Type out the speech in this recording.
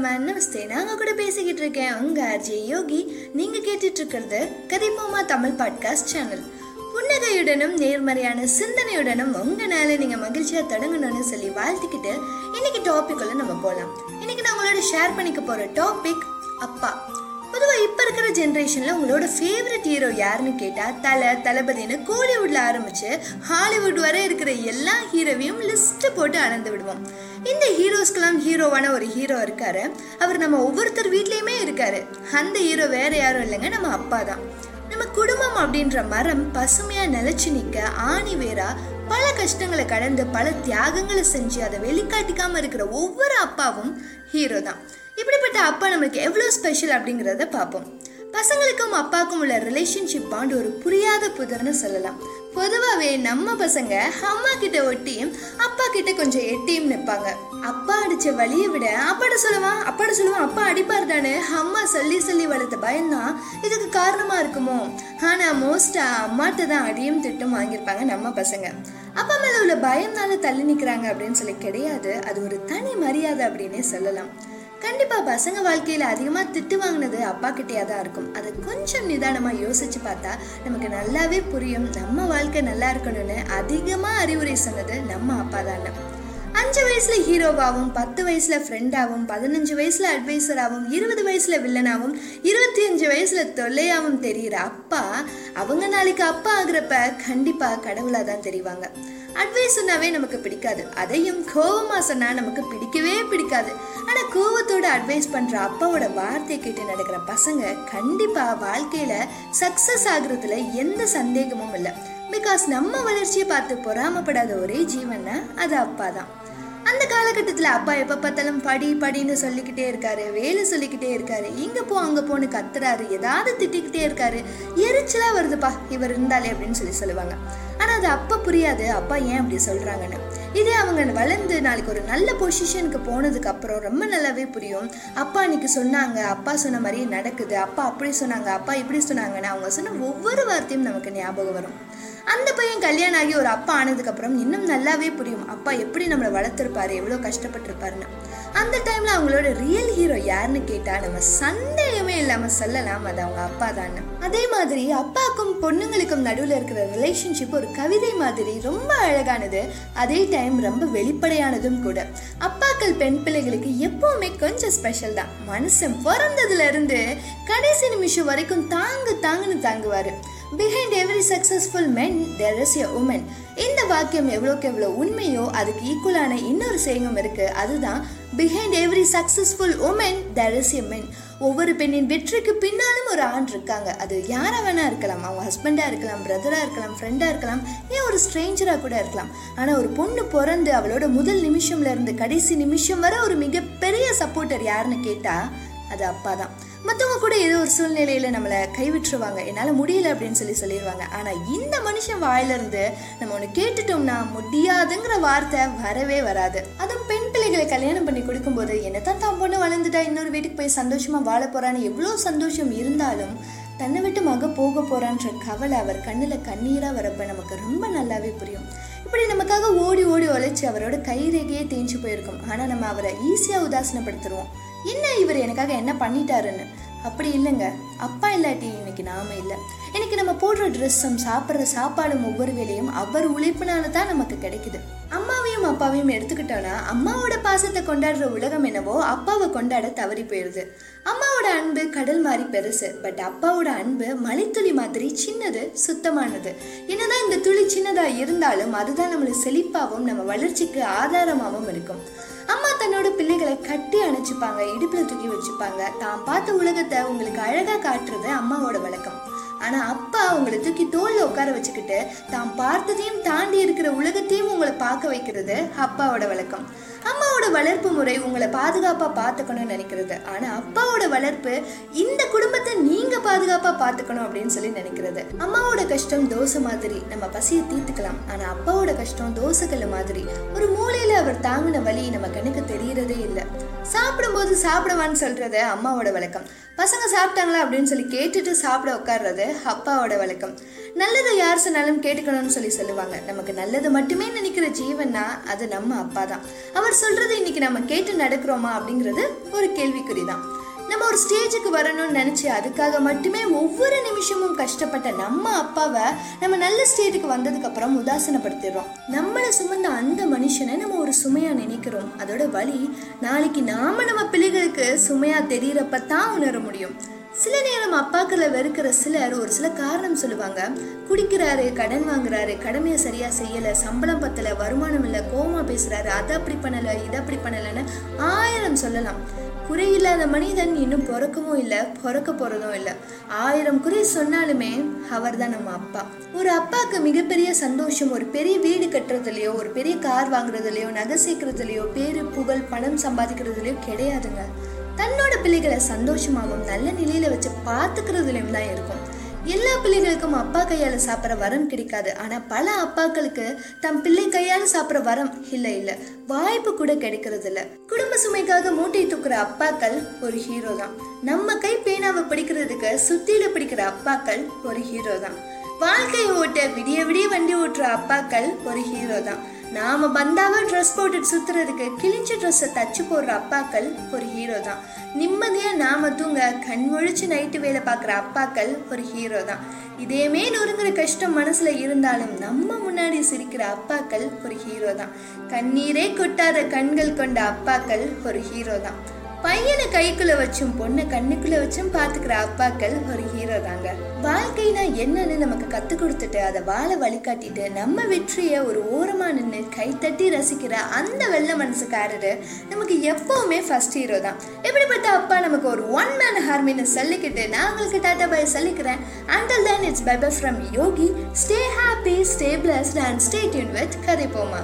Man நமஸ்தே நாங்க கூட பேசிக்கிட்டு இருக்கேன். உங்க ஆர்ஜே யோகி நீங்க கேட்டுட்டு இருக்கிறது கதைப்போமா தமிழ் பாட்காஸ்ட் சேனல் புன்னகையுடனும் நேர்மறையான சிந்தனையுடனும் உங்க நாளை நீங்க மகிழ்ச்சியா தொடங்கணும்னு சொல்லி வாழ்த்திக்கிட்டு இன்னைக்கு டாபிக் உள்ள நம்ம போலாம். இன்னைக்கு நான் உங்களோட ஷேர் பண்ணிக்க போற டாபிக் அப்பா. பொதுவாக இப்போ இருக்கிற ஜென்ரேஷனில் உங்களோட ஃபேவரட் ஹீரோ யாருன்னு கேட்டால் தலை தளபதினு கோலிவுட்ல ஆரம்பிச்சு ஹாலிவுட் வரை இருக்கிற எல்லா ஹீரோவையும் லிஸ்ட்டு போட்டு அளந்து விடுவோம். இந்த ஹீரோஸ்க்கெல்லாம் ஹீரோவான ஒரு ஹீரோ இருக்காரு. அவர் நம்ம ஒவ்வொருத்தர் வீட்லேயுமே இருக்காரு. அந்த ஹீரோ வேற யாரும் இல்லைங்க நம்ம அப்பா தான். நம்ம குடும்பம் அப்படின்ற மரம் பசுமையாக நிலச்சி நிற்க ஆணி வேறா பல கஷ்டங்களை கடந்து பல தியாகங்களை செஞ்சு அதை வெளிக்காட்டிக்காமல் இருக்கிற ஒவ்வொரு அப்பாவும் ஹீரோ தான். இப்படிப்பட்ட அப்பா நம்மளுக்கு எவ்வளோ ஸ்பெஷல் அப்படிங்கிறத பார்ப்போம். பசங்களுக்கும் அப்பாவுக்கும் உள்ள ரிலேஷன்ஷிப் பாண்ட் ஒரு புரியாத புதர்னு சொல்லலாம். பொதுவாகவே நம்ம பசங்க அம்மா கிட்ட ஒட்டியும் அப்பா கிட்ட கொஞ்சம் எட்டியும் நிற்பாங்க அப்பா அடிச்ச வழியை விட அப்பாட சொல்லுவான் அப்பாட சொல்லுவான் அப்பா அடிப்பார் தானே. அம்மா சொல்லி சொல்லி வளர்த்த பயம்தான் இதுக்கு காரணமா இருக்குமோ? ஆனா மோஸ்டா அம்மாட்ட தான் அடியும் திட்டும் வாங்கியிருப்பாங்க நம்ம பசங்க. அப்பா மேல உள்ள பயம்னால தள்ளி நிக்கிறாங்க அப்படின்னு சொல்லி கிடையாது. அது ஒரு தனி மரியாதை அப்படின்னே சொல்லலாம். கண்டிப்பா பசங்க வாழ்க்கையில அதிகமா திட்டு வாங்கினது அப்பா கிட்டேயா தான் இருக்கும். அதை கொஞ்சம் நிதானமா யோசிச்சு பார்த்தா நமக்கு நல்லாவே புரியும். நம்ம வாழ்க்கை நல்லா இருக்கணும்னு அதிகமா அறிவுரை சொன்னது நம்ம அப்பா தானே. அஞ்சு வயசுல ஹீரோவாகவும் பத்து வயசுல ஃப்ரெண்டாகவும் பதினஞ்சு வயசுல அட்வைசராகவும் இருபது வயசுல வில்லனாகவும் இருபத்தி அஞ்சு வயசுல தொல்லையாகவும் தெரிகிற அப்பா அவங்க நாளைக்கு அப்பா ஆகுறப்ப கண்டிப்பா கடவுளாக தான் தெரிவாங்க. அட்வைஸ் சொன்னாவே நமக்கு பிடிக்காது. அதையும் கோவமாக சொன்னால் நமக்கு பிடிக்கவே பிடிக்காது. ஆனால் கோவத்தோட அட்வைஸ் பண்ணுற அப்பாவோட வார்த்தையை கேட்டு நடக்கிற பசங்க கண்டிப்பாக வாழ்க்கையில் சக்ஸஸ் ஆகுறதுல எந்த சந்தேகமும் இல்லை. பிகாஸ் நம்ம வளர்ச்சியை பார்த்து பொறாமப்படாத ஒரே ஜீவன்னா அது அப்பா தான் அந்த காலகட்டத்தில் அப்பா எப்போ பார்த்தாலும் படி படின்னு சொல்லிக்கிட்டே இருக்காரு வேலை சொல்லிக்கிட்டே இருக்காரு இங்கே போ அங்கே போன்னு கத்துறாரு ஏதாவது திட்டிக்கிட்டே இருக்காரு எரிச்சலாக வருதுப்பா இவர் இருந்தாலே அப்படின்னு சொல்லி சொல்லுவாங்க. ஆனால் அது அப்பா புரியாது அப்பா ஏன் அப்படி சொல்கிறாங்கன்னு இதே அவங்க வளர்ந்து நாளைக்கு ஒரு நல்ல பொசிஷனுக்கு போனதுக்கு அப்புறம் ரொம்ப நல்லாவே புரியும். அப்பா அன்னைக்கு சொன்னாங்க அப்பா சொன்ன மாதிரியே நடக்குது அப்பா அப்படி சொன்னாங்க அப்பா இப்படி சொன்னாங்கன்னு அவங்க சொன்ன ஒவ்வொரு வார்த்தையும் நமக்கு ஞாபகம் வரும். அந்த பையன் கல்யாணம் ஆகி ஒரு அப்பா ஆனதுக்கப்புறம் இன்னும் நல்லாவே புரியும். அப்பா எப்படி நம்மளை வளர்த்துருப்பாரு எவ்வளோ கஷ்டப்பட்டிருப்பாருன்னு. அந்த டைமில் அவங்களோட ரியல் ஹீரோ யாருன்னு கேட்டால் நம்ம சந்தேகமே இல்லாமல் சொல்லலாம். அது அவங்க அப்பா தான் அதே மாதிரி அப்பாக்கும் பொண்ணுங்களுக்கும் நடுவில் இருக்கிற ரிலேஷன்ஷிப் ஒரு கவிதை மாதிரி ரொம்ப அழகானது. அதே டைம் ரொம்ப வெளிப்படையானதும் கூட. அப்பாக்கள் பெண் பிள்ளைகளுக்கு எப்பவுமே கொஞ்சம் ஸ்பெஷல் தான். மனுஷன் பிறந்ததுல இருந்து கடைசி நிமிஷம் வரைக்கும் தாங்கு தாங்குன்னு தாங்குவாரு. Behind every successful men there is a woman இந்த வாக்கியம் எவ்வளோக்கு எவ்வளோ உண்மையோ அதுக்கு ஈக்குவலான இன்னொரு சேங்கம் இருக்கு. அதுதான் behind every successful woman there is a men ஒவ்வொரு பெண்ணின் வெற்றிக்கு பின்னாலும் ஒரு ஆண் இருக்காங்க. அது யாரை வேணா இருக்கலாம். அவங்க ஹஸ்பண்டாக இருக்கலாம் பிரதராக இருக்கலாம் ஃப்ரெண்டாக இருக்கலாம் ஏன் ஒரு ஸ்ட்ரேஞ்சராக கூட இருக்கலாம். ஆனால் ஒரு பொண்ணு பிறந்து அவளோட முதல் நிமிஷம்ல இருந்து கடைசி நிமிஷம் வரை ஒரு மிகப்பெரிய சப்போர்ட்டர் யாருன்னு கேட்டால் அது அப்பா தான். மற்றவங்க கூட ஏதோ ஒரு சூழ்நிலையில் நம்மளை கைவிட்டுருவாங்க. என்னால் முடியல அப்படின்னு சொல்லி சொல்லிடுவாங்க ஆனால் இந்த மனுஷன் வாயிலிருந்து நம்ம ஒன்று கேட்டுட்டோம்னா முடியாதுங்கிற வார்த்தை வரவே வராது. அதுவும் பெண் பிள்ளைகளை கல்யாணம் பண்ணி கொடுக்கும்போது என்னதான் தான் பொண்ணு வளர்ந்துட்டா இன்னொரு வீட்டுக்கு போய் சந்தோஷமாக வாழ போகிறான்னு எவ்வளோ சந்தோஷம் இருந்தாலும் தன்னை விட்டு மக போக போகிறான்ற கவலை அவர் கண்ணில் கண்ணீராக வரப்ப நமக்கு ரொம்ப நல்லாவே புரியும். இப்படி நமக்காக ஓடி ஓடி உழைச்சி அவரோட கைரேகையே தேஞ்சு போயிருக்கும். ஆனால் நம்ம அவரை ஈஸியாக உதாசனப்படுத்துருவோம் என்ன இவர் எனக்காக என்ன பண்ணிட்டாருன்னு? அப்படி இல்லைங்க. அப்பா இல்லாட்டி இன்னைக்கு நாம இல்லை. இன்னைக்கு நம்ம போடுற ட்ரெஸ்ஸும் சாப்பிட்ற சாப்பாடும் ஒவ்வொரு வேலையும் அவர் உழைப்பினால தான் நமக்கு கிடைக்குது. அம்மாவையும் அப்பாவையும் எடுத்துக்கிட்டோன்னா அம்மாவோட பாசத்தை கொண்டாடுற உலகம் என்னவோ அப்பாவை கொண்டாட தவறி போயிடுது அம்மாவோட அன்பு கடல் மாதிரி பெருசு பட் அப்பாவோட அன்பு மலைத்துளி மாதிரி சின்னது சுத்தமானது. என்னதான் இந்த துளி சின்னதா இருந்தாலும் அதுதான் நம்மளை செழிப்பாகவும் நம்ம வளர்ச்சிக்கு ஆதாரமாகவும் இருக்கும். அம்மா தன்னோட பிள்ளைகளை கட்டி அணைச்சிப்பாங்க இடுப்புல தூக்கி வச்சுப்பாங்க. தான் பார்த்த உலகத்தை உங்களுக்கு அழகா காட்டுறது அம்மாவோட வழக்கம். ஆனா அப்பா உங்களை தூக்கி தோல்ல உட்கார வச்சுக்கிட்டு தான் பார்த்ததையும் தாண்டி இருக்கிற உலகத்தையும் உங்களை பார்க்க வைக்கிறது அப்பாவோட வழக்கம். அம்மாவோட வளர்ப்பு முறை உங்களை பாதுகாப்பா பார்த்துக்கணும்னு நினைக்கிறது. ஆனா அப்பாவோட வளர்ப்பு இந்த குடும்பத்தை நீங்க பாதுகாப்பா பார்த்துக்கணும் அப்படின்னு சொல்லி நினைக்கிறது. அம்மாவோட கஷ்டம் தோசை மாதிரி நம்ம பசியை தீர்த்துக்கலாம். ஆனா அப்பாவோட கஷ்டம் தோசைக்கல்ல மாதிரி ஒரு மூலையில அவர் தாங்கின வழி நம்ம கண்ணுக்கு தெரியறதே இல்லை. சாப்பிடும்போது சாப்பிடுவான்னு சொல்கிறது அம்மாவோட வழக்கம். பசங்க சாப்பிட்டாங்களா அப்படின்னு சொல்லி கேட்டுட்டு சாப்பிட உட்கார்றது அப்பாவோட வழக்கம். நல்லதை யார் சொன்னாலும் கேட்டுக்கணும்னு சொல்லி சொல்லுவாங்க. நமக்கு நல்லது மட்டுமே நினைக்கிற ஜீவன்னா அது நம்ம அப்பா தான். அவர் சொல்றது இன்னைக்கு நம்ம கேட்டு நடக்கிறோமா அப்படிங்கிறது ஒரு கேள்விக்குறி தான் நம்ம ஒரு ஸ்டேஜுக்கு வரணும்னு நினைச்சு அதுக்காக மட்டுமே ஒவ்வொரு நிமிஷமும் கஷ்டப்பட்ட நம்ம அப்பாவை நம்ம நல்ல ஸ்டேஜுக்கு வந்ததுக்கு அப்புறம் உதாசனப்படுத்திடுறோம். நம்மளை சுமந்த அந்த மனுஷனை நம்ம ஒரு சுமையா நினைக்கிறோம். அதோட வழி நாளைக்கு நாம நம்ம பிள்ளைகளுக்கு சுமையா தெரியறப்ப தான் உணர முடியும். சில நேரம் அப்பாக்களை வெறுக்கிற சிலர் ஒரு சில காரணம் சொல்லுவாங்க. குடிக்கிறாரு கடன் வாங்குறாரு கடமையை சரியா செய்யல சம்பளம் பத்தல வருமானம் இல்லை கோமா பேசுறாரு அதை அப்படி பண்ணல இதை அப்படி பண்ணலன்னு ஆயிரம் சொல்லலாம். குறையில்லாத மனிதன் இன்னும் பிறக்கவும் இல்லை பிறக்க போறதும் இல்லை. ஆயிரம் குறை சொன்னாலுமே அவர் தான் நம்ம அப்பா. ஒரு அப்பாவுக்கு மிகப்பெரிய சந்தோஷம் ஒரு பெரிய வீடு கட்டுறதுலையோ ஒரு பெரிய கார் வாங்குறதுலையோ நகை சேர்க்கறதுலையோ பேரு புகழ் பணம் சம்பாதிக்கிறதுலையோ கிடையாதுங்க. தன்னோட பிள்ளைகளை சந்தோஷமாகவும் நல்ல நிலையில வச்சு பார்த்துக்கிறதுலையும் தான் இருக்கும். எல்லா பிள்ளைகளுக்கும் அப்பா கையால் சாப்பிட்ற வரம் கிடைக்காது. ஆனால் பல அப்பாக்களுக்கு தம் பிள்ளை கையால் சாப்பிட்ற வரம் இல்லை இல்லை. வாய்ப்பு கூட கிடைக்கிறது இல்லை. குடும்ப சுமைக்காக மூட்டை தூக்குற அப்பாக்கள் ஒரு ஹீரோ தான். நம்ம கை பேனாவை பிடிக்கிறதுக்கு சுத்தியில பிடிக்கிற அப்பாக்கள் ஒரு ஹீரோ தான். வாழ்க்கையை ஓட்ட விடிய விடிய வண்டி ஓட்டுற அப்பாக்கள் ஒரு ஹீரோ தான். நாம பந்தாவா ட்ரெஸ் போட்டுட்டு சுத்துறதுக்கு கிழிஞ்ச ட்ரெஸ்ஸை தச்சு போடுற அப்பாக்கள் ஒரு ஹீரோ தான். நிம்மதியா நாம தூங்க கண் முழிச்சு நைட்டு வேலை பார்க்குற அப்பாக்கள் ஒரு ஹீரோ தான். இதேமே நொறுங்குற கஷ்டம் மனசுல இருந்தாலும் நம்ம முன்னாடி சிரிக்கிற அப்பாக்கள் ஒரு ஹீரோ தான். கண்ணீரே கொட்டாத கண்கள் கொண்ட அப்பாக்கள் ஒரு ஹீரோ தான். பையனை கைக்குள்ள வச்சும் பொண்ணை கண்ணுக்குள்ள வச்சும் பாத்துக்கிற அப்பாக்கள் ஒரு ஹீரோ தாங்க. வாழ்க்கைனா என்னன்னு நமக்கு கத்து கொடுத்துட்டு அதை வாழ வழிகாட்டிட்டு நம்ம வெற்றிய ஒரு ஓரமா நின்று கைத்தட்டி ரசிக்கிற அந்த வெள்ள மனசுக்காரரு நமக்கு எப்பவுமே ஃபர்ஸ்ட் ஹீரோ தான். எப்படிப்பட்ட அப்பா நமக்கு ஒரு ஒன் மேன் ஹார்மின்னு சொல்லிக்கிட்டு நான் உங்களுக்கு டாட்டா பாய் சொல்லிக்கிறேன். Until then it's bye bye from Yogi stay happy stay blessed and stay tuned with கதை போமா.